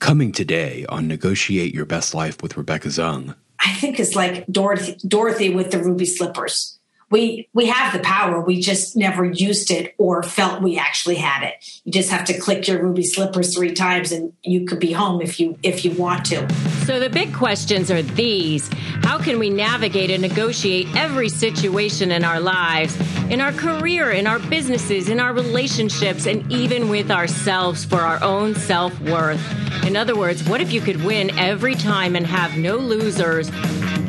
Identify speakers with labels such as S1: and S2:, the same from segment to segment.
S1: Coming today on Negotiate Your Best Life with Rebecca Zung.
S2: I think is like Dorothy, Dorothy with the ruby slippers we we have the power. We just never used it or felt we actually had it. You just have to click your ruby slippers three times and you could be home if you if you want to.
S3: So the big questions are these. How can we navigate and negotiate every situation in our lives in our career in our businesses in our relationships and even with ourselves for our own self-worth? In other words what if you could win every time and have no losers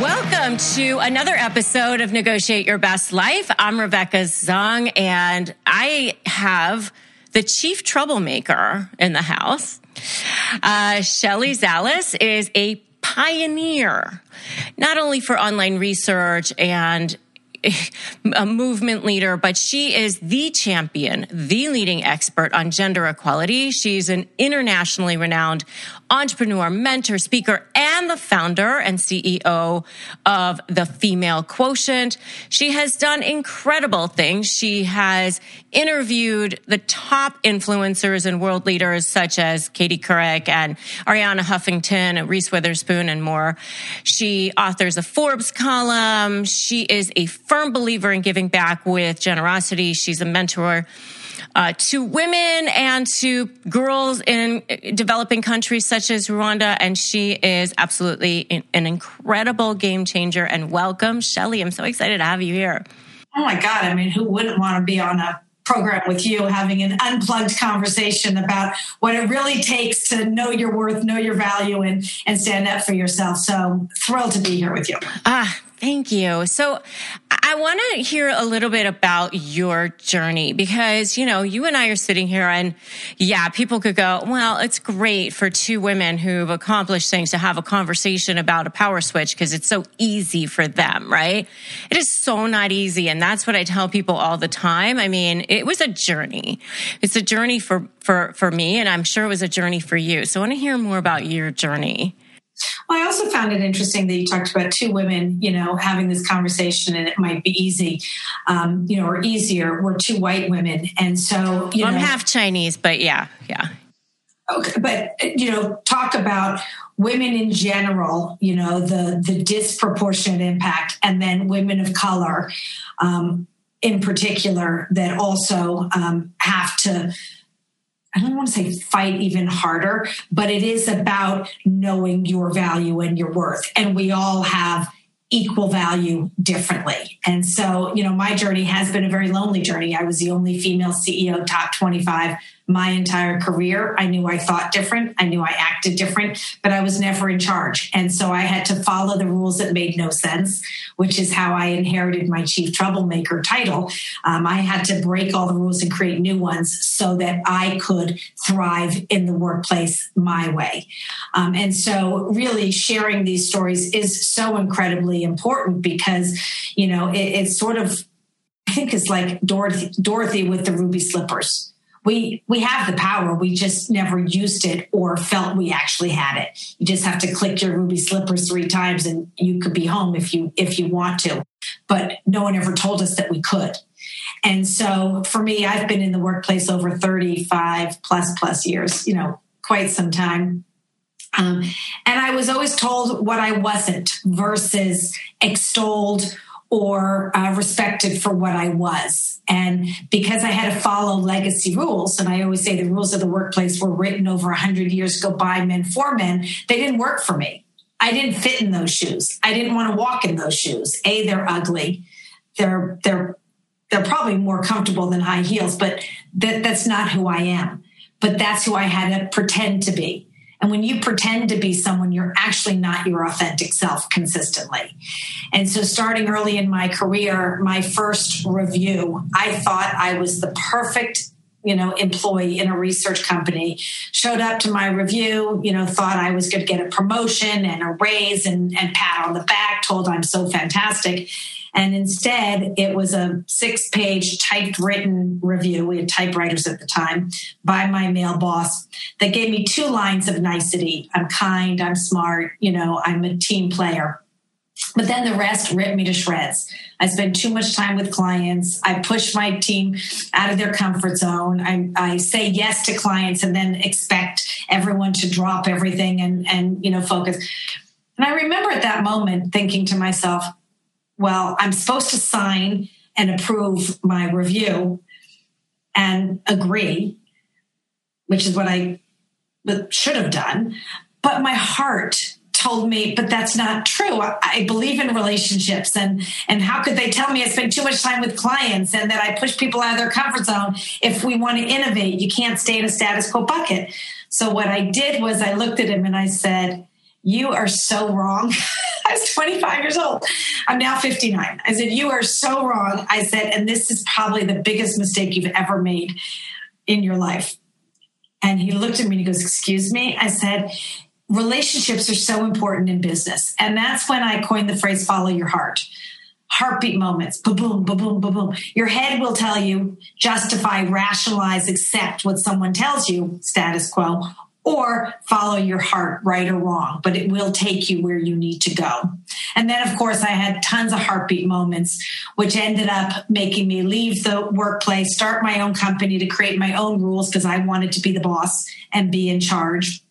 S3: Welcome to another episode of Negotiate Your Best Life. I'm Rebecca Zung, and I have the chief troublemaker in the house. Uh, Shelley Zalis is a pioneer, not only for online research and a movement leader, but she is the champion, the leading expert on gender equality. She's an internationally renowned entrepreneur, mentor, speaker, and the founder and CEO of the Female Quotient. She has done incredible things. She has interviewed the top influencers and world leaders such as Katie Couric and Arianna Huffington, and Reese Witherspoon, and more. She authors a Forbes column. She is a firm believer in giving back with generosity. She's a mentor uh, to women and to girls in developing countries such as Rwanda. And she is absolutely an incredible game changer. And welcome, Shelley. I'm so excited to have you here.
S2: Oh my God. I mean, who wouldn't want to be on a program with you having an unplugged conversation about what it really takes to know your worth know your value and and stand up for yourself so thrilled to be here with you
S3: ah Thank you. So I want to hear a little bit about your journey because, you know, you and I are sitting here and yeah, people could go, well, it's great for two women who've accomplished things to have a conversation about a power switch because it's so easy for them, right? It is so not easy. And that's what I tell people all the time. I mean, it was a journey. It's a journey for, for, for me. And I'm sure it was a journey for you. So I want to hear more about your journey.
S2: Well, I also found it interesting that you talked about two women, you know, having this conversation, and it might be easy, um, you know, or easier. We're two white women, and so you
S3: well,
S2: know,
S3: I'm half Chinese, but yeah, yeah.
S2: Okay, but you know, talk about women in general. You know, the the disproportionate impact, and then women of color, um, in particular, that also um, have to I don't want to say fight even harder, but it is about knowing your value and your worth. And we all have equal value differently. And so, you know, my journey has been a very lonely journey. I was the only female CEO top 25 my entire career. I knew I thought different. I knew I acted different, but I was never in charge. And so I had to follow the rules that made no sense, which is how I inherited my chief troublemaker title. Um, I had to break all the rules and create new ones so that I could thrive in the workplace my way. Um, and so, really, sharing these stories is so incredibly important because, you know, it, it's sort of, I think it's like Dorothy, Dorothy with the ruby slippers we we have the power. We just never used it or felt we actually had it. You just have to click your ruby slippers three times and you could be home if you if you want to. But no one ever told us that we could. And so for me i've been in the workplace over 35 plus plus years you know quite some time. Um, and i was always told what i wasn't versus extolled or uh, respected for what I was. And because I had to follow legacy rules, and I always say the rules of the workplace were written over 100 years ago by men for men, they didn't work for me. I didn't fit in those shoes. I didn't want to walk in those shoes. A, they're ugly. They're they're they're probably more comfortable than high heels, but that, that's not who I am. But that's who I had to pretend to be. And when you pretend to be someone, you're actually not your authentic self consistently. And so, starting early in my career, my first review, I thought I was the perfect you know employee in a research company showed up to my review you know thought i was going to get a promotion and a raise and, and pat on the back told i'm so fantastic. And instead it was a six page typed written review. We had typewriters at the time by my male boss that gave me two lines of nicety. I'm kind i'm smart you know i'm a team player but then the rest ripped me to shreds. I spend too much time with clients. I push my team out of their comfort zone. I, I say yes to clients and then expect everyone to drop everything and, and, you know, focus. And I remember at that moment thinking to myself, well, I'm supposed to sign and approve my review and agree, which is what I should have done. But my heart told me, but that's not true. I, believe in relationships and and how could they tell me I spend too much time with clients and that I push people out of their comfort zone? If we want to innovate, you can't stay in a status quo bucket. So what I did was I looked at him and I said, You are so wrong. I was 25 years old. I'm now 59. I said, You are so wrong. I said, and this is probably the biggest mistake you've ever made in your life. And he looked at me and he goes, Excuse me? I said, relationships are so important in business. And that's when I coined the phrase follow your heart. Heartbeat moments, ba boom, ba boom, ba boom. Your head will tell you, justify, rationalize, accept what someone tells you, status quo, or follow your heart, right or wrong, but it will take you where you need to go. And then, of course, I had tons of heartbeat moments, which ended up making me leave the workplace, start my own company to create my own rules because I wanted to be the boss and be in charge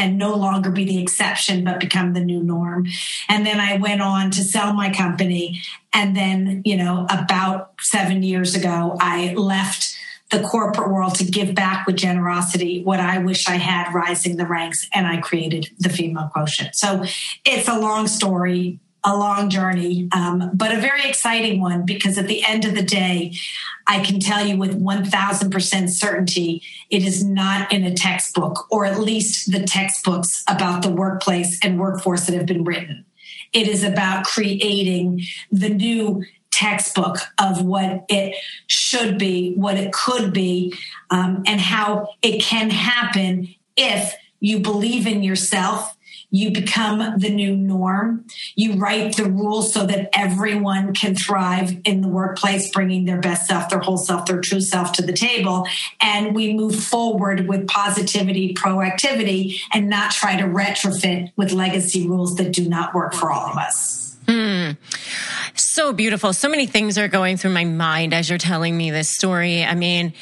S2: and no longer be the exception but become the new norm and then i went on to sell my company and then you know about 7 years ago i left the corporate world to give back with generosity what I wish I had rising the ranks, and I created the female quotient. So it's a long story, a long journey, um, but a very exciting one because at the end of the day, I can tell you with 1000% certainty it is not in a textbook, or at least the textbooks about the workplace and workforce that have been written. It is about creating the new textbook of what it should be, what it could be, um, and how it can happen if you believe in yourself you become the new norm. You write the rules so that everyone can thrive in the workplace, bringing their best self, their whole self, their true self to the table. And we move forward with positivity, proactivity, and not try to retrofit with legacy rules that do not work for all of us.
S3: Hmm. So beautiful. So many things are going through my mind as you're telling me this story. I mean,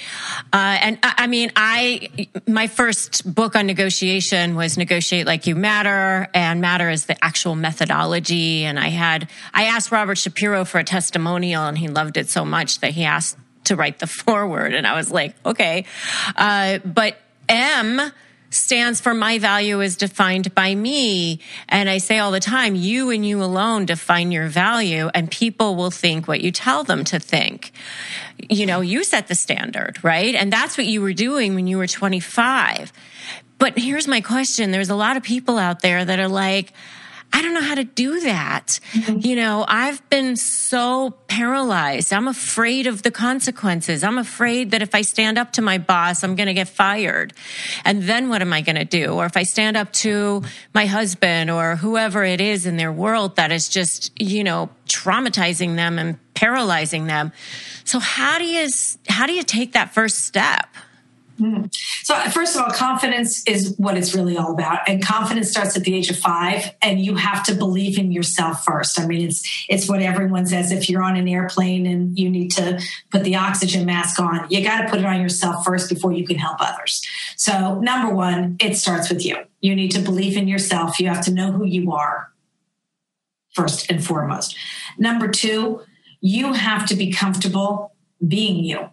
S3: uh, and I, I mean, I, my first book on negotiation was Negotiate Like You Matter, and Matter is the actual methodology. And I had, I asked Robert Shapiro for a testimonial, and he loved it so much that he asked to write the foreword. And I was like, okay. Uh, but M, stands for my value is defined by me. And I say all the time, you and you alone define your value and people will think what you tell them to think. You know, you set the standard, right? And that's what you were doing when you were 25. But here's my question. There's a lot of people out there that are like, I don't know how to do that. Mm-hmm. You know, I've been so paralyzed. I'm afraid of the consequences. I'm afraid that if I stand up to my boss, I'm going to get fired. And then what am I going to do? Or if I stand up to my husband or whoever it is in their world that is just, you know, traumatizing them and paralyzing them. So how do you, how do you take that first step?
S2: Mm. So, first of all, confidence is what it's really all about, and confidence starts at the age of five. And you have to believe in yourself first. I mean, it's it's what everyone says. If you're on an airplane and you need to put the oxygen mask on, you got to put it on yourself first before you can help others. So, number one, it starts with you. You need to believe in yourself. You have to know who you are first and foremost. Number two, you have to be comfortable being you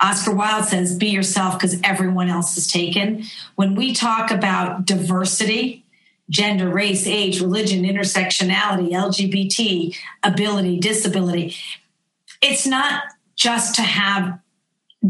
S2: Oscar Wilde says, be yourself because everyone else is taken. When we talk about diversity, gender, race, age, religion, intersectionality, LGBT, ability, disability, it's not just to have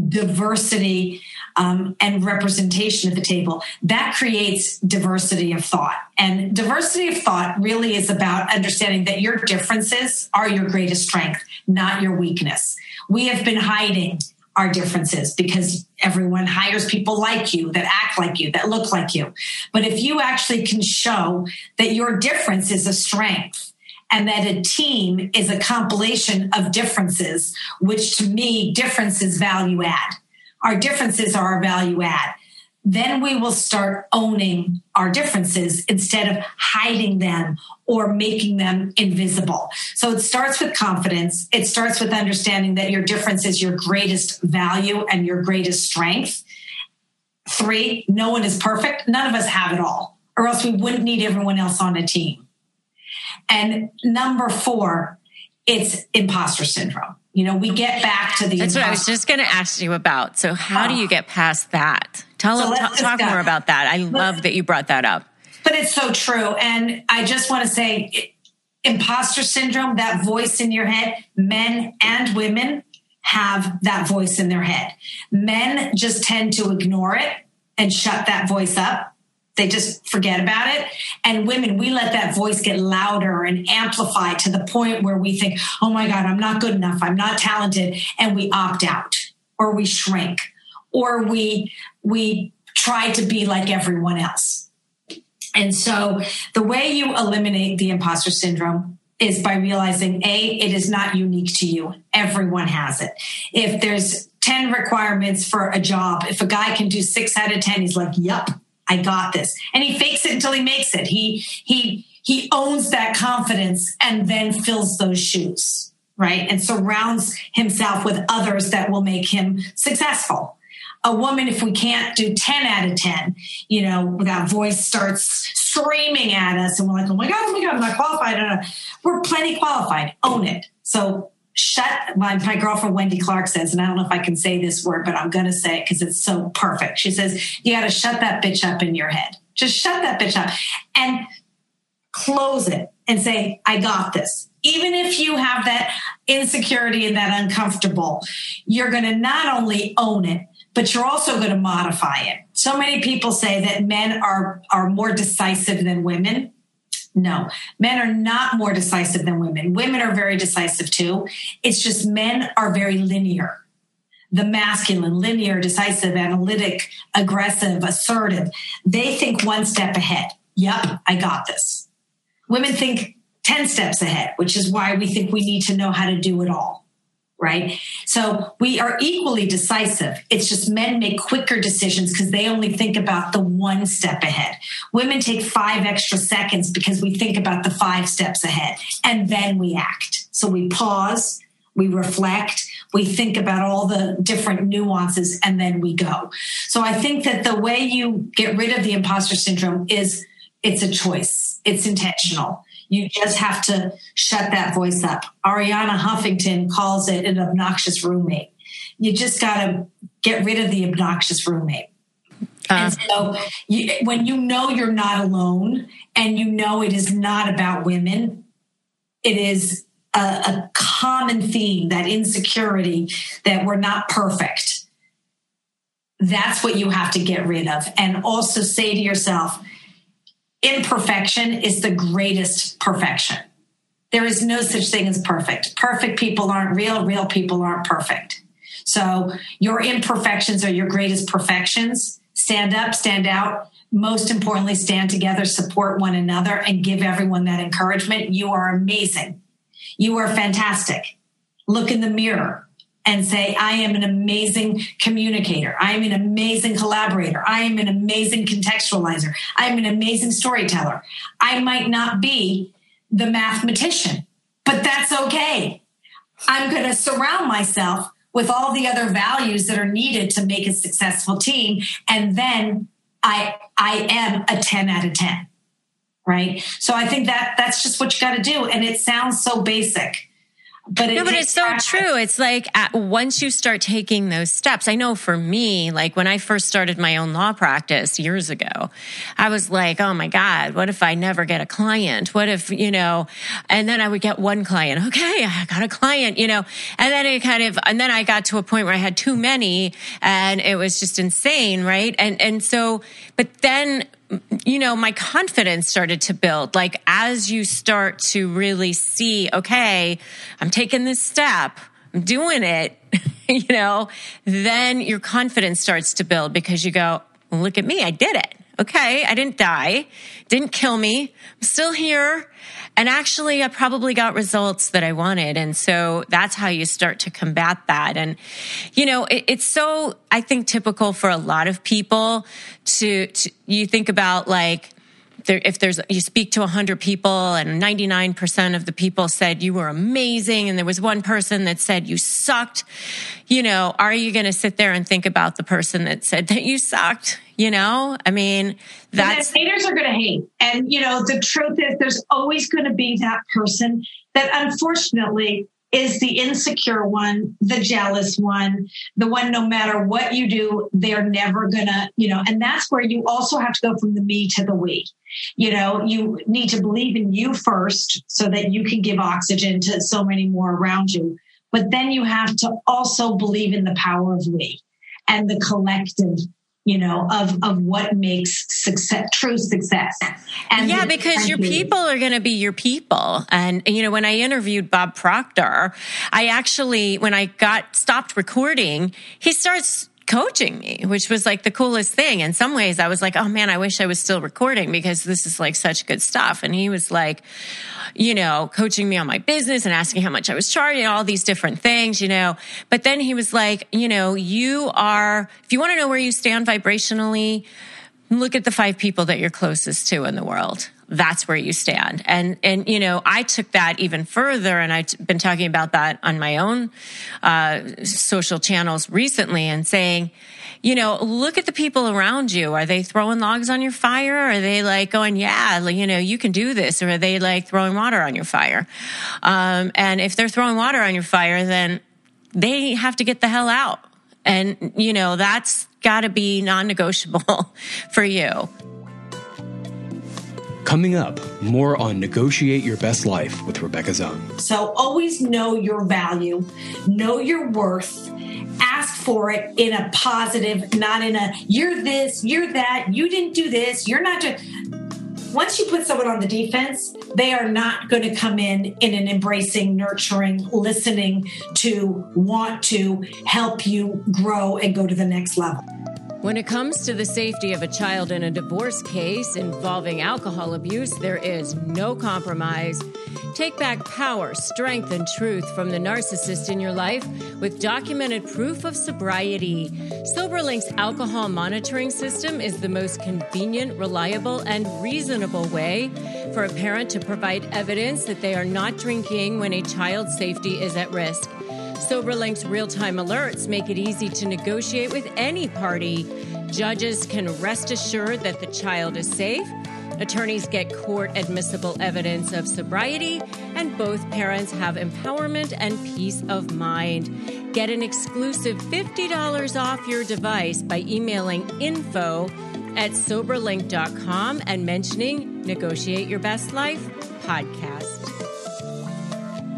S2: diversity um, and representation at the table. That creates diversity of thought. And diversity of thought really is about understanding that your differences are your greatest strength, not your weakness. We have been hiding our differences because everyone hires people like you that act like you, that look like you. But if you actually can show that your difference is a strength and that a team is a compilation of differences, which to me, differences value add. Our differences are our value add then we will start owning our differences instead of hiding them or making them invisible. So it starts with confidence. It starts with understanding that your difference is your greatest value and your greatest strength. Three, no one is perfect. None of us have it all, or else we wouldn't need everyone else on a team. And number four, it's imposter syndrome. You know, we get back to the.
S3: That's imposter- what I was just going to ask you about. So, how oh. do you ah. get past that? Tell so talk, talk more about that. I but, love that you brought that up.
S2: But it's so true. And I just want to say imposter syndrome, that voice in your head, men and women have that voice in their head. Men just tend to ignore it and shut that voice up. They just forget about it. And women, we let that voice get louder and amplified to the point where we think, oh my God, I'm not good enough. I'm not talented. And we opt out or we shrink or we we try to be like everyone else. And so the way you eliminate the imposter syndrome is by realizing A, it is not unique to you. Everyone has it. If there's 10 requirements for a job, if a guy can do six out of 10, he's like, Yup, I got this. And he fakes it until he makes it. He he he owns that confidence and then fills those shoes, right? And surrounds himself with others that will make him successful a woman, if we can't do 10 out of 10, you know, that voice starts screaming at us and we're like, oh my God, oh my God, I'm not qualified. We're plenty qualified. Own it. So shut, my, my girlfriend Wendy Clark says, and I don't know if I can say this word, but I'm to say it because it's so perfect. She says, you got to shut that bitch up in your head. Just shut that bitch up and close it and say, I got this. Even if you have that insecurity and that uncomfortable, you're to not only own it, but you're also going to modify it. So many people say that men are, are more decisive than women. No, men are not more decisive than women. Women are very decisive too. It's just men are very linear. The masculine, linear, decisive, analytic, aggressive, assertive, they think one step ahead. Yep, I got this. Women think 10 steps ahead, which is why we think we need to know how to do it all right? So we are equally decisive. It's just men make quicker decisions because they only think about the one step ahead. Women take five extra seconds because we think about the five steps ahead and then we act. So we pause, we reflect, we think about all the different nuances and then we go. So I think that the way you get rid of the imposter syndrome is it's a choice. It's intentional you just have to shut that voice up. Arianna Huffington calls it an obnoxious roommate. You just got to get rid of the obnoxious roommate. Uh, and so you, when you know you're not alone and you know it is not about women, it is a, a common theme that insecurity, that we're not perfect. That's what you have to get rid of. And also say to yourself, imperfection is the greatest perfection. There is no such thing as perfect. Perfect people aren't real, real people aren't perfect. So your imperfections are your greatest perfections. Stand up, stand out. Most importantly, stand together, support one another, and give everyone that encouragement. You are amazing. You are fantastic. Look in the mirror and say, I am an amazing communicator. I am an amazing collaborator. I am an amazing contextualizer. I am an amazing storyteller. I might not be the mathematician, but that's okay. I'm going to surround myself with all the other values that are needed to make a successful team. And then I, I am a 10 out of 10. Right. So I think that that's just what you got to do. And it sounds so basic
S3: but it no, but it's so practice. true. It's like at, once you start taking those steps, I know for me, like when I first started my own law practice years ago, I was like, oh my God, what if I never get a client? What if, you know, and then I would get one client. Okay, I got a client, you know, and then it kind of, and then I got to a point where I had too many and it was just insane, right? And, and so, but then you know, my confidence started to build. Like as you start to really see, okay, I'm taking this step. I'm doing it, you know, then your confidence starts to build because you go, look at me, I did it. Okay, I didn't die, didn't kill me, I'm still here. And actually, I probably got results that I wanted. And so that's how you start to combat that. And, you know, it, it's so, I think, typical for a lot of people to, to you think about like, there, if there's you speak to 100 people and 99% of the people said you were amazing. And there was one person that said you sucked. You know are you going to sit there and think about the person that said that you sucked? You know? I mean that's
S2: haters are going to hate. And you know the truth is there's always going to be that person that unfortunately is the insecure one, the jealous one, the one no matter what you do, they're never gonna, you know, and that's where you also have to go from the me to the we. You know, you need to believe in you first so that you can give oxygen to so many more around you. But then you have to also believe in the power of we and the collective you know of of what makes success true success.
S3: And yeah because your people are going to be your people. And you know when i interviewed bob proctor i actually when i got stopped recording he starts coaching me, which was like the coolest thing. In some ways, I was like, oh man, I wish I was still recording because this is like such good stuff. And he was like, you know, coaching me on my business and asking how much I was charging, all these different things, you know. But then he was like, you know, you are, if you want to know where you stand vibrationally, look at the five people that you're closest to in the world that's where you stand. And, and, you know, I took that even further and I've been talking about that on my own, uh, social channels recently and saying, you know, look at the people around you. Are they throwing logs on your fire? Are they like going, yeah, you know, you can do this? Or are they like throwing water on your fire? Um, and if they're throwing water on your fire, then they have to get the hell out. And, you know, that's got to be non negotiable for you.
S1: Coming up, more on Negotiate Your Best Life with Rebecca Zung.
S2: So always know your value, know your worth, ask for it in a positive, not in a you're this, you're that, you didn't do this, you're not just. Once you put someone on the defense, they are not going to come in in an embracing, nurturing, listening to want to help you grow and go to the next level.
S3: When it comes to the safety of a child in a divorce case involving alcohol abuse, there is no compromise. Take back power, strength, and truth from the narcissist in your life with documented proof of sobriety. SoberLink's alcohol monitoring system is the most convenient, reliable, and reasonable way for a parent to provide evidence that they are not drinking when a child's safety is at risk. SoberLink's real time alerts make it easy to negotiate with any party. Judges can rest assured that the child is safe. Attorneys get court admissible evidence of sobriety, and both parents have empowerment and peace of mind. Get an exclusive $50 off your device by emailing info at soberlink.com and mentioning Negotiate Your Best Life podcast.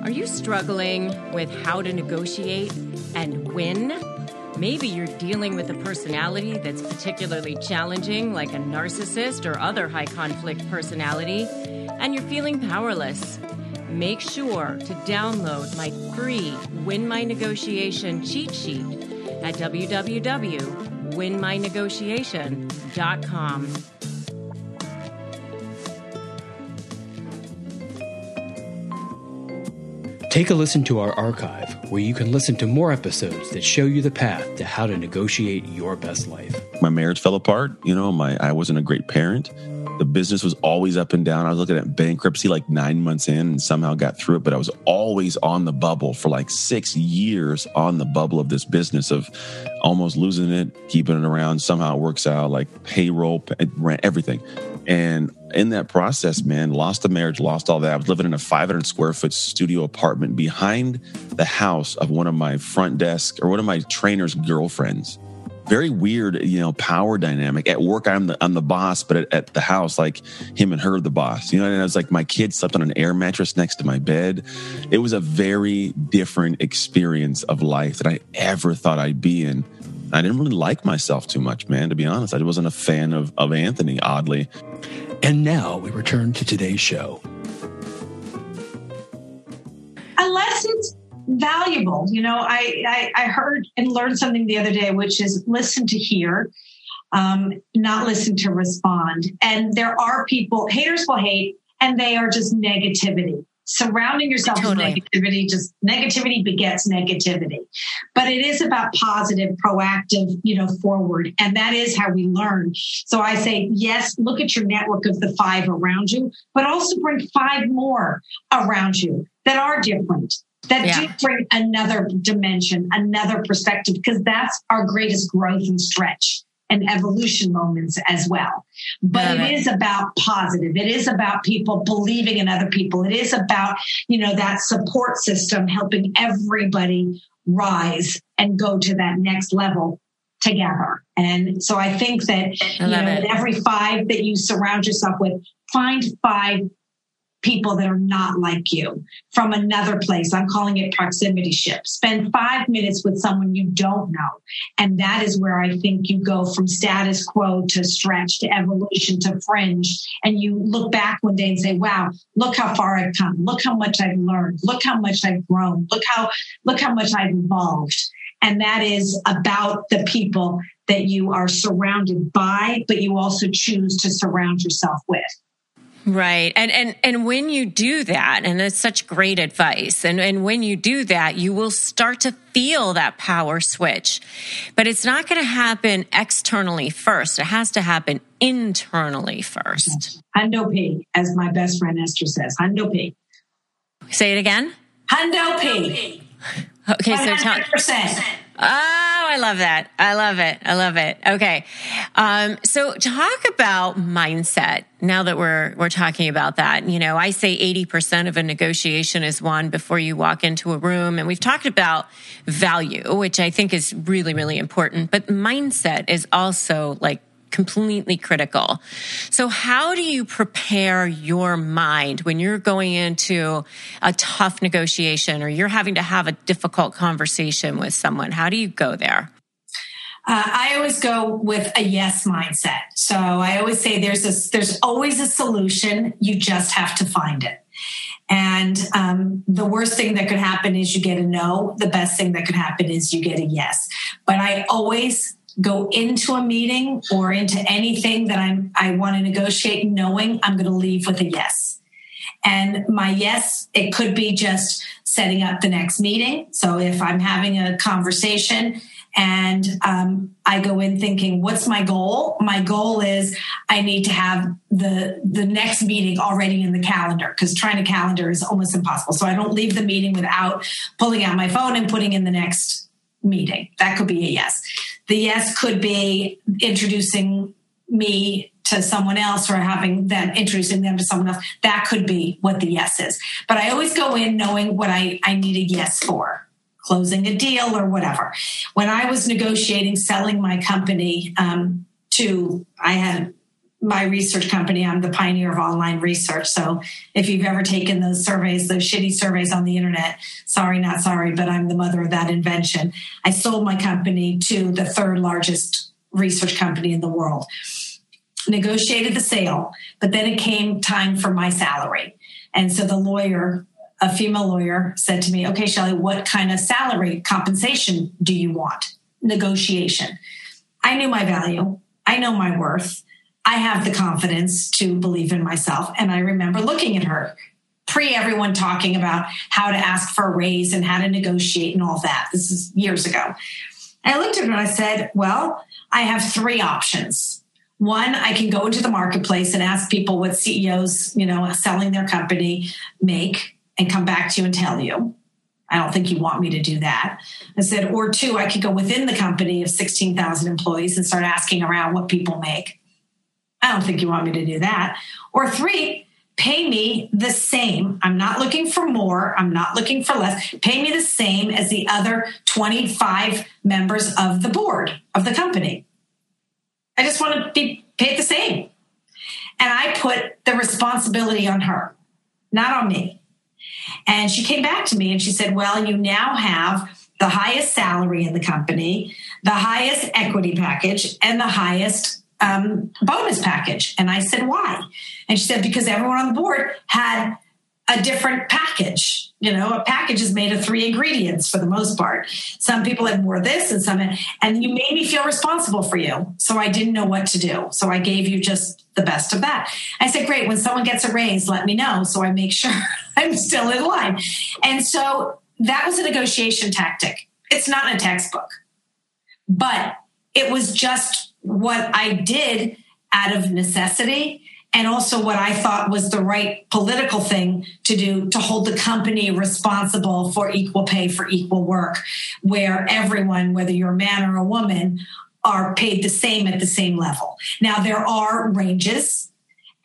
S3: Are you struggling with how to negotiate and win? Maybe you're dealing with a personality that's particularly challenging, like a narcissist or other high conflict personality, and you're feeling powerless. Make sure to download my free Win My Negotiation cheat sheet at www.winmynegotiation.com.
S1: Take a listen to our archive, where you can listen to more episodes that show you the path to how to negotiate your best life.
S4: My marriage fell apart. You know, my I wasn't a great parent. The business was always up and down. I was looking at bankruptcy like nine months in and somehow got through it, but I was always on the bubble for like six years on the bubble of this business of almost losing it, keeping it around. Somehow it works out like payroll, rent, everything. And in that process, man, lost the marriage, lost all that. I was living in a 500 square foot studio apartment behind the house of one of my front desk or one of my trainer's girlfriends. Very weird, you know, power dynamic. At work, I'm the I'm the boss, but at, at the house, like him and her, the boss. You know, and I was like, my kid slept on an air mattress next to my bed. It was a very different experience of life that I ever thought I'd be in. I didn't really like myself too much, man, to be honest. I wasn't a fan of, of Anthony, oddly.
S1: And now we return to today's show.
S2: Unless it's valuable. You know, I, I, I heard and learned something the other day, which is listen to hear, um, not listen to respond. And there are people, haters will hate, and they are just negativity surrounding yourself totally. with negativity just negativity begets negativity but it is about positive proactive you know forward and that is how we learn so i say yes look at your network of the five around you but also bring five more around you that are different that yeah. do bring another dimension another perspective because that's our greatest growth and stretch and evolution moments as well. But it is about positive. It is about people believing in other people. It is about, you know, that support system helping everybody rise and go to that next level together. And so I think that, I you know, every five that you surround yourself with, find five people that are not like you from another place. I'm calling it proximity ship. Spend five minutes with someone you don't know. And that is where I think you go from status quo to stretch to evolution to fringe. And you look back one day and say, wow, look how far I've come. Look how much I've learned. Look how much I've grown. Look how, look how much I've evolved. And that is about the people that you are surrounded by, but you also choose to surround yourself with.
S3: Right. And and and when you do that, and it's such great advice, and, and when you do that, you will start to feel that power switch. But it's not going to happen externally first. It has to happen internally first.
S2: Hundo P, as my best friend Esther says. Hundo P.
S3: Say it again.
S2: Hundo P.
S3: Okay, 100%. so tell Oh, I love that. I love it. I love it. Okay. Um, so talk about mindset now that we're, we're talking about that. You know, I say 80% of a negotiation is won before you walk into a room. And we've talked about value, which I think is really, really important. But mindset is also like completely critical. So how do you prepare your mind when you're going into a tough negotiation or you're having to have a difficult conversation with someone? How do you go there?
S2: Uh, I always go with a yes mindset. So I always say there's a, there's always a solution. You just have to find it. And um, the worst thing that could happen is you get a no. The best thing that could happen is you get a yes. But I always go into a meeting or into anything that I'm I want to negotiate knowing I'm going to leave with a yes. And my yes, it could be just setting up the next meeting. So if I'm having a conversation and um, I go in thinking, what's my goal? My goal is I need to have the the next meeting already in the calendar because trying to calendar is almost impossible. So I don't leave the meeting without pulling out my phone and putting in the next meeting. That could be a yes. The yes could be introducing me to someone else or having them introducing them to someone else. That could be what the yes is. But I always go in knowing what I, I need a yes for closing a deal or whatever. When I was negotiating selling my company um, to, I had my research company. I'm the pioneer of online research. So if you've ever taken those surveys, those shitty surveys on the internet, sorry, not sorry, but I'm the mother of that invention. I sold my company to the third largest research company in the world. Negotiated the sale, but then it came time for my salary. And so the lawyer, a female lawyer, said to me, Okay, Shelley, what kind of salary compensation do you want? Negotiation. I knew my value. I know my worth. I have the confidence to believe in myself. And I remember looking at her pre everyone talking about how to ask for a raise and how to negotiate and all that. This is years ago. I looked at her and I said, Well, I have three options. One, I can go into the marketplace and ask people what CEOs, you know, selling their company make and come back to you and tell you. I don't think you want me to do that. I said, or two, I could go within the company of 16,000 employees and start asking around what people make. I don't think you want me to do that. Or three, pay me the same. I'm not looking for more. I'm not looking for less. Pay me the same as the other 25 members of the board of the company. I just want to be paid the same. And I put the responsibility on her, not on me. And she came back to me and she said, Well, you now have the highest salary in the company, the highest equity package, and the highest um, bonus package. And I said, why? And she said, because everyone on the board had a different package. You know, a package is made of three ingredients for the most part. Some people had more this and some, and you made me feel responsible for you. So I didn't know what to do. So I gave you just the best of that. I said, great. When someone gets a raise, let me know. So I make sure I'm still in line. And so that was a negotiation tactic. It's not in a textbook, but it was just what I did out of necessity and also what I thought was the right political thing to do to hold the company responsible for equal pay for equal work, where everyone, whether you're a man or a woman, are paid the same at the same level. Now, there are ranges.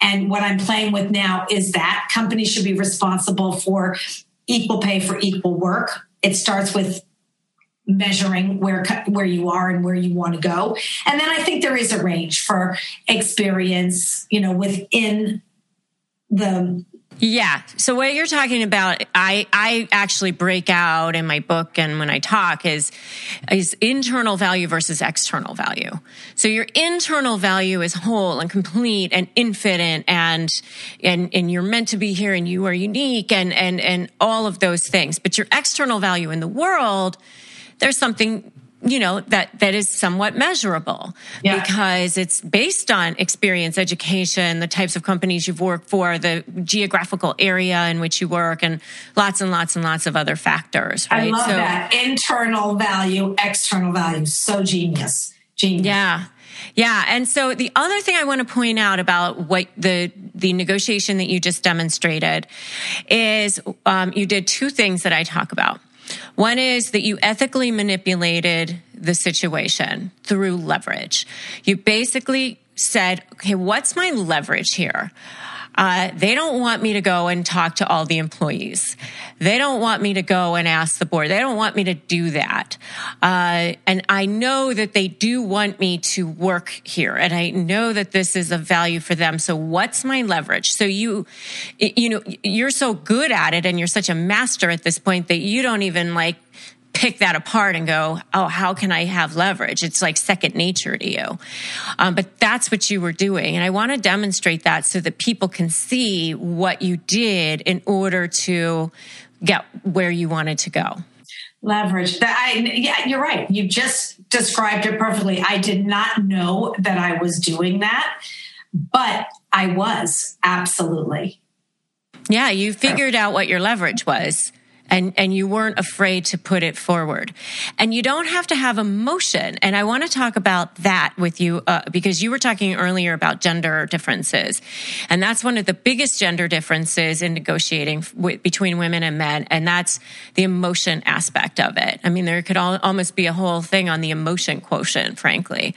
S2: And what I'm playing with now is that companies should be responsible for equal pay for equal work. It starts with measuring where where you are and where you want to go and then i think there is a range for experience you know within the
S3: yeah. So what you're talking about, I, I actually break out in my book and when I talk is, is internal value versus external value. So your internal value is whole and complete and infinite and, and, and you're meant to be here and you are unique and, and, and all of those things. But your external value in the world, there's something you know that that is somewhat measurable yeah. because it's based on experience education the types of companies you've worked for the geographical area in which you work and lots and lots and lots of other factors right
S2: i love so, that internal value external value so genius genius
S3: yeah yeah. And so the other thing I want to point out about what the, the negotiation that you just demonstrated is um, you did two things that I talk about. One is that you ethically manipulated the situation through leverage. You basically said, okay, what's my leverage here? Uh, they don't want me to go and talk to all the employees. They don't want me to go and ask the board. They don't want me to do that. Uh, and I know that they do want me to work here, and I know that this is a value for them. So what's my leverage? So you, you know, you're so good at it, and you're such a master at this point that you don't even like pick that apart and go, oh, how can I have leverage? It's like second nature to you. Um, but that's what you were doing. And I want to demonstrate that so that people can see what you did in order to get where you wanted to go.
S2: Leverage. That I yeah, you're right. You just described it perfectly. I did not know that I was doing that, but I was absolutely.
S3: Yeah, you figured out what your leverage was and and you weren't afraid to put it forward. And you don't have to have emotion. And i want to talk about that with you uh, because you were talking earlier about gender differences. And that's one of the biggest gender differences in negotiating w- between women and men. And that's the emotion aspect of it. I mean there could all, almost be a whole thing on the emotion quotient frankly.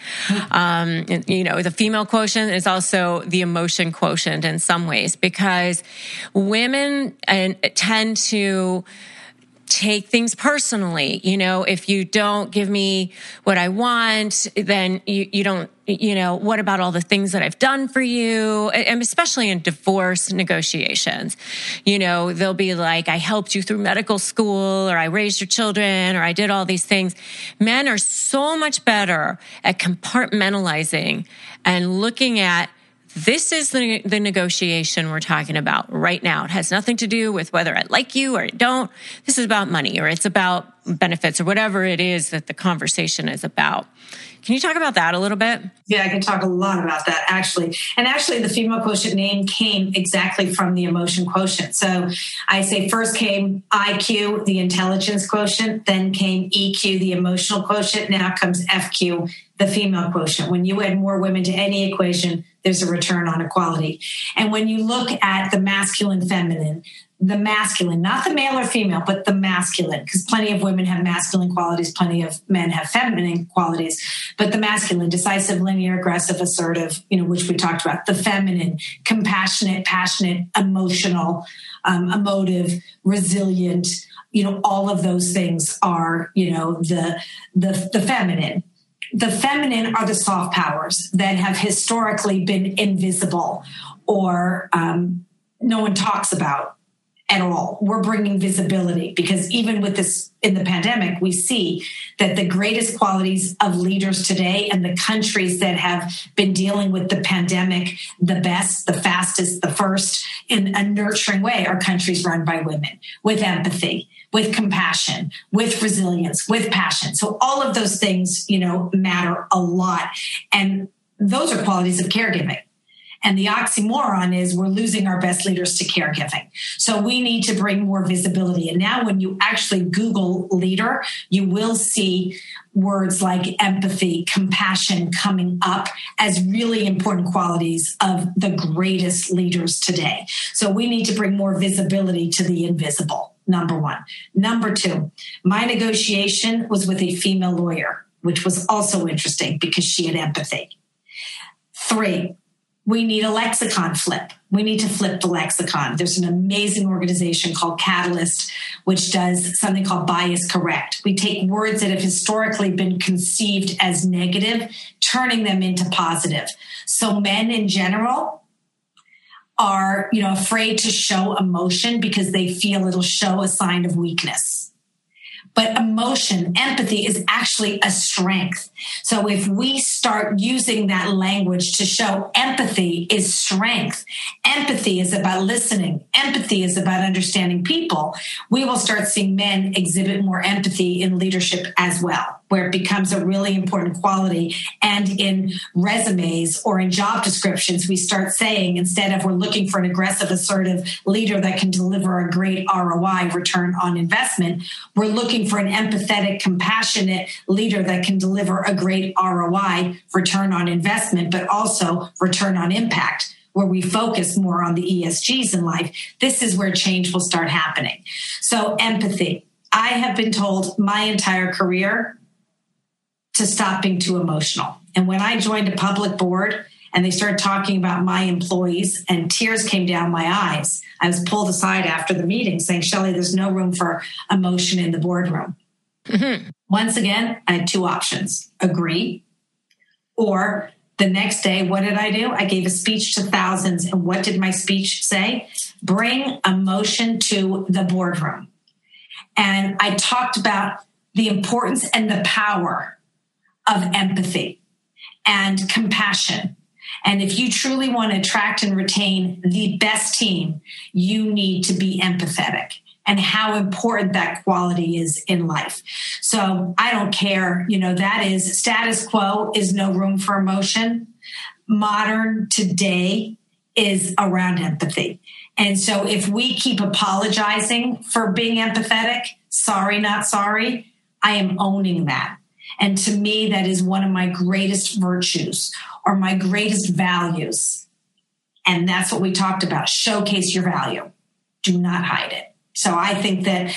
S3: Um, you know the female quotient is also the emotion quotient in some ways because women and tend to take things personally. You know, if you don't give me what I want, then you, you don't, you know, what about all the things that I've done for you? And especially in divorce negotiations, you know, they'll be like, I helped you through medical school or I raised your children or I did all these things. Men are so much better at compartmentalizing and looking at this is the, the negotiation we're talking about right now. It has nothing to do with whether I like you or I don't. This is about money or it's about benefits or whatever it is that the conversation is about. Can you talk about that a little bit?
S2: Yeah, I can talk a lot about that actually. And actually, the female quotient name came exactly from the emotion quotient. So I say first came IQ, the intelligence quotient, then came EQ, the emotional quotient. Now comes FQ, the female quotient. When you add more women to any equation, there's a return on equality. And when you look at the masculine feminine, the masculine, not the male or female, but the masculine, because plenty of women have masculine qualities, plenty of men have feminine qualities, but the masculine, decisive, linear, aggressive, assertive, you know, which we talked about, the feminine, compassionate, passionate, emotional, um, emotive, resilient, you know, all of those things are, you know, the, the, the feminine the feminine are the soft powers that have historically been invisible or um, no one talks about at all. We're bringing visibility because even with this in the pandemic, we see that the greatest qualities of leaders today and the countries that have been dealing with the pandemic the best, the fastest, the first in a nurturing way are countries run by women with empathy, with compassion, with resilience, with passion. So all of those things, you know, matter a lot. And those are qualities of caregiving. And the oxymoron is we're losing our best leaders to caregiving. So we need to bring more visibility. And now, when you actually Google leader, you will see words like empathy, compassion coming up as really important qualities of the greatest leaders today. So we need to bring more visibility to the invisible. Number one. Number two, my negotiation was with a female lawyer, which was also interesting because she had empathy. Three, we need a lexicon flip. We need to flip the lexicon. There's an amazing organization called Catalyst, which does something called bias correct. We take words that have historically been conceived as negative, turning them into positive. So men in general are, you know, afraid to show emotion because they feel it'll show a sign of weakness but emotion, empathy is actually a strength. So if we start using that language to show empathy is strength, empathy is about listening, empathy is about understanding people, we will start seeing men exhibit more empathy in leadership as well where it becomes a really important quality. And in resumes or in job descriptions, we start saying instead of we're looking for an aggressive, assertive leader that can deliver a great ROI, return on investment, we're looking for an empathetic, compassionate leader that can deliver a great ROI, return on investment, but also return on impact where we focus more on the ESGs in life, this is where change will start happening. So, empathy. I have been told my entire career to stop being too emotional. And when I joined a public board and they started talking about my employees and tears came down my eyes, I was pulled aside after the meeting saying, Shelley, there's no room for emotion in the boardroom. Mm-hmm. Once again, I had two options agree or the next day, what did I do? I gave a speech to thousands. And what did my speech say? Bring emotion to the boardroom. And I talked about the importance and the power of empathy and compassion. And if you truly want to attract and retain the best team, you need to be empathetic and how important that quality is in life. So I don't care, you know, that is status quo is no room for emotion. Modern today is around empathy. And so if we keep apologizing for being empathetic, sorry, not sorry, I am owning that. And to me, that is one of my greatest virtues or my greatest values. And that's what we talked about showcase your value, do not hide it. So I think that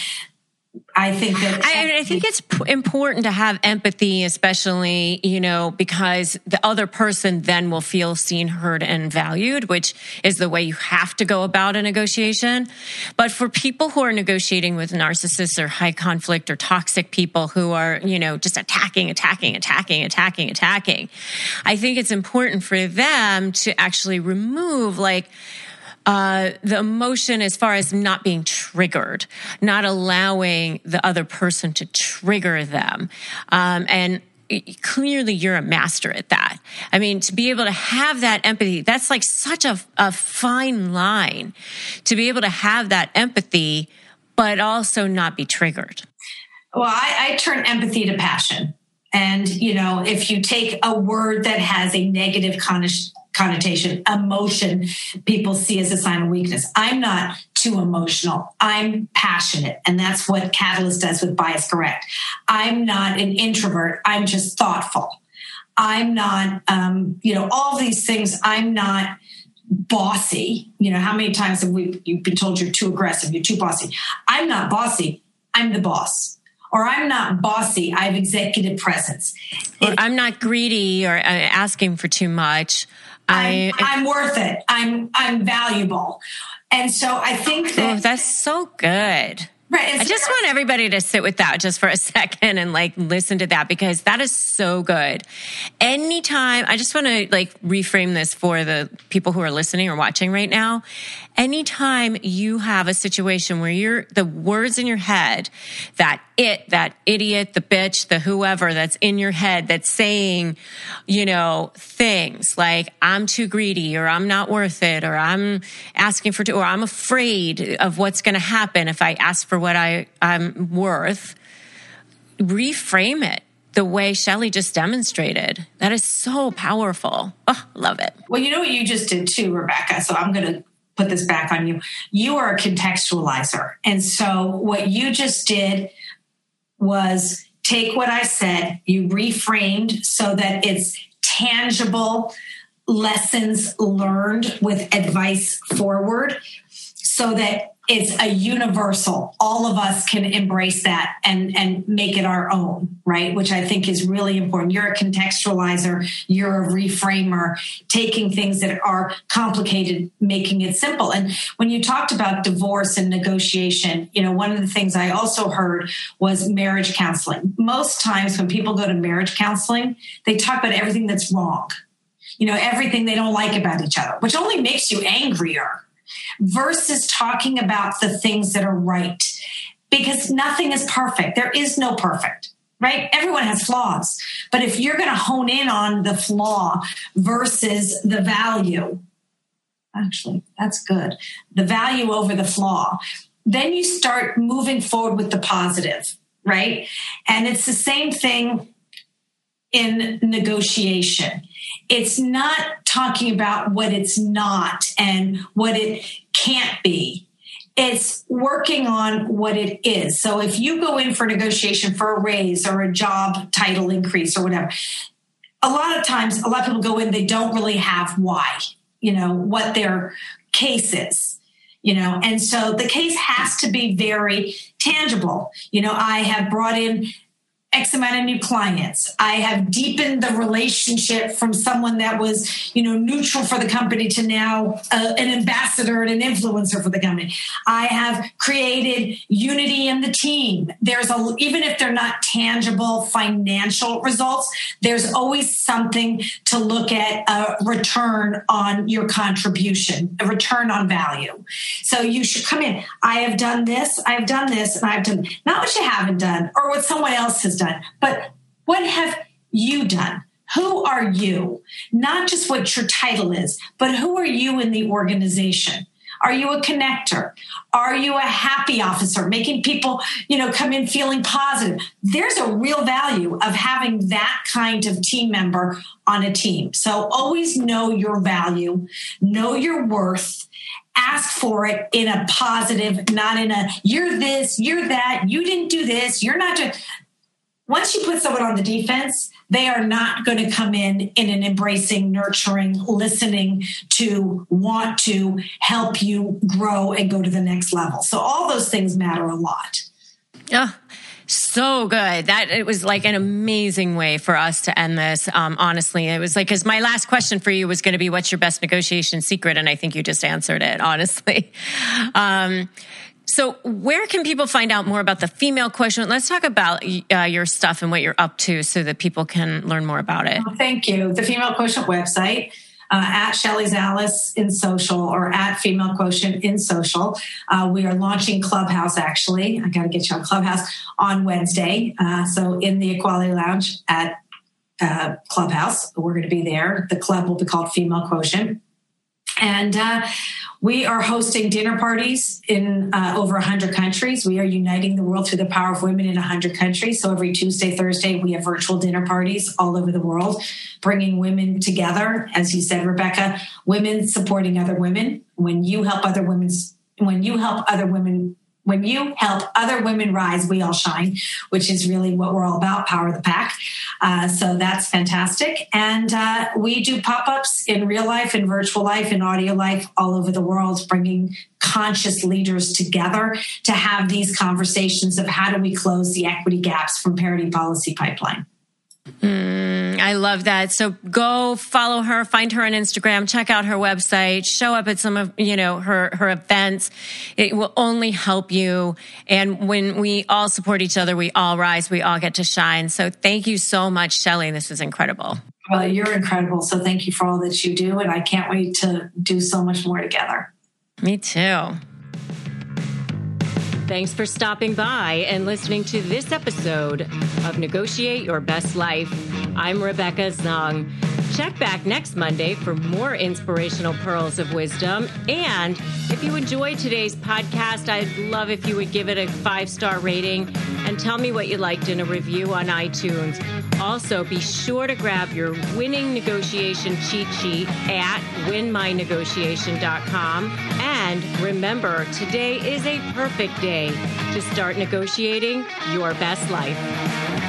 S2: I think that
S3: I, I, think it's important to have empathy, especially, you know, because the other person then will feel seen, heard, and valued, which is the way you have to go about a negotiation. But for people who are negotiating with narcissists or high conflict or toxic people who are, you know, just attacking, attacking, attacking, attacking, attacking, I think it's important for them to actually remove like, uh, the emotion as far as not being triggered, not allowing the other person to trigger them. Um, and clearly you're a master at that. I mean, to be able to have that empathy, that's like such a, a fine line to be able to have that empathy, but also not be triggered.
S2: Well, I, I turn empathy to passion. And, you know, if you take a word that has a negative connotation, connotation, emotion, people see as a sign of weakness. I'm not too emotional. I'm passionate. And that's what Catalyst does with Bias Correct. I'm not an introvert. I'm just thoughtful. I'm not, um, you know, all these things. I'm not bossy. You know, how many times have we you've been told you're too aggressive, you're too bossy? I'm not bossy. I'm the boss or I'm not bossy. I have executive presence.
S3: I'm not greedy or uh, asking for too much.
S2: I'm, I'm worth it. I'm I'm valuable. And so I think that
S3: oh, that's so good. Right. I just want everybody to sit with that just for a second and like listen to that because that is so good. Anytime, I just want to like reframe this for the people who are listening or watching right now. Anytime you have a situation where you're the words in your head, that it, that idiot, the bitch, the whoever that's in your head that's saying, you know, things like I'm too greedy or I'm not worth it or I'm asking for, too, or I'm afraid of what's going to happen if I ask for what I, I'm worth, reframe it the way Shelley just demonstrated. That is so powerful. Oh, love it.
S2: Well, you know what you just did too, Rebecca. So I'm going to put this back on you. You are a contextualizer. And so what you just did was take what I said, you reframed so that it's tangible lessons learned with advice forward so that it's a universal all of us can embrace that and and make it our own right? Which i think is really important. You're a contextualizer. You're a reframer taking things that are complicated making it simple. And when you talked about divorce and negotiation you know one of the things i also heard was marriage counseling. Most times when people go to marriage counseling they talk about everything that's wrong. You know everything they don't like about each other which only makes you angrier versus talking about the things that are right because nothing is perfect. There is no perfect, right? Everyone has flaws. But if you're going to hone in on the flaw versus the value, actually, that's good. The value over the flaw, then you start moving forward with the positive, right? And it's the same thing in negotiation it's not talking about what it's not and what it can't be. It's working on what it is. So if you go in for negotiation for a raise or a job title increase or whatever, a lot of times, a lot of people go in, they don't really have why, you know, what their case is you know and so the case has to be very tangible you know i have brought in X amount of new clients. I have deepened the relationship from someone that was, you know, neutral for the company to now uh, an ambassador and an influencer for the company. I have created unity in the team. There's a, even if they're not tangible financial results, there's always something to look at a return on your contribution, a return on value. So you should come in. I have done this, I have done this, and I've done not what you haven't done or what someone else has done done, but what have you done? Who are you? Not just what your title is, but who are you in the organization? Are you a connector? Are you a happy officer, making people, you know, come in feeling positive? There's a real value of having that kind of team member on a team. So always know your value, know your worth, ask for it in a positive, not in a you're this, you're that, you didn't do this, you're not just once you put someone on the defense, they are not going to come in in an embracing, nurturing, listening to want to help you grow and go to the next level. So all those things matter a lot.
S3: Yeah. So good. That it was like an amazing way for us to end this. Um, honestly, it was like, cause my last question for you was going to be, what's your best negotiation secret? And I think you just answered it, honestly. Um, so, where can people find out more about the female quotient? Let's talk about uh, your stuff and what you're up to so that people can learn more about it.
S2: Well, thank you. The Female Quotient website. Uh, at Shelley Zalis in social or at Female Quotient in social. Uh, we are launching Clubhouse actually. I got to get you on Clubhouse on Wednesday. Uh, so in the Equality Lounge at uh, Clubhouse, we're going to be there. The club will be called Female Quotient. And uh, we are hosting dinner parties in uh, over 100 countries. We are uniting the world through the power of women in 100 countries. So every Tuesday, Thursday, we have virtual dinner parties all over the world, bringing women together. As you said, Rebecca, women supporting other women. When you help other women, when you help other women when you help other women rise, we all shine, which is really what we're all about power of the pack. Uh, so that's fantastic. And uh, we do pop ups in real life, in virtual life, in audio life, all over the world, bringing conscious leaders together to have these conversations of how do we close the equity gaps from parity policy pipeline.
S3: Mm, I love that. So go follow her, find her on Instagram, check out her website, show up at some of, you know, her, her events. It will only help you. And when we all support each other, we all rise, we all get to shine. So thank you so much, Shelley. This was incredible.
S2: Well, you're incredible. So thank you for all that you do. And I can't wait to do so much more together.
S3: Me too. Thanks for stopping by and listening to this episode of Negotiate Your Best Life. I'm Rebecca Zung. Check back next Monday for more inspirational pearls of wisdom. And if you enjoyed today's podcast, I'd love if you would give it a five star rating and tell me what you liked in a review on iTunes. Also, be sure to grab your winning negotiation cheat sheet at winmynegotiation.com. And remember, today is a perfect day to start negotiating your best life.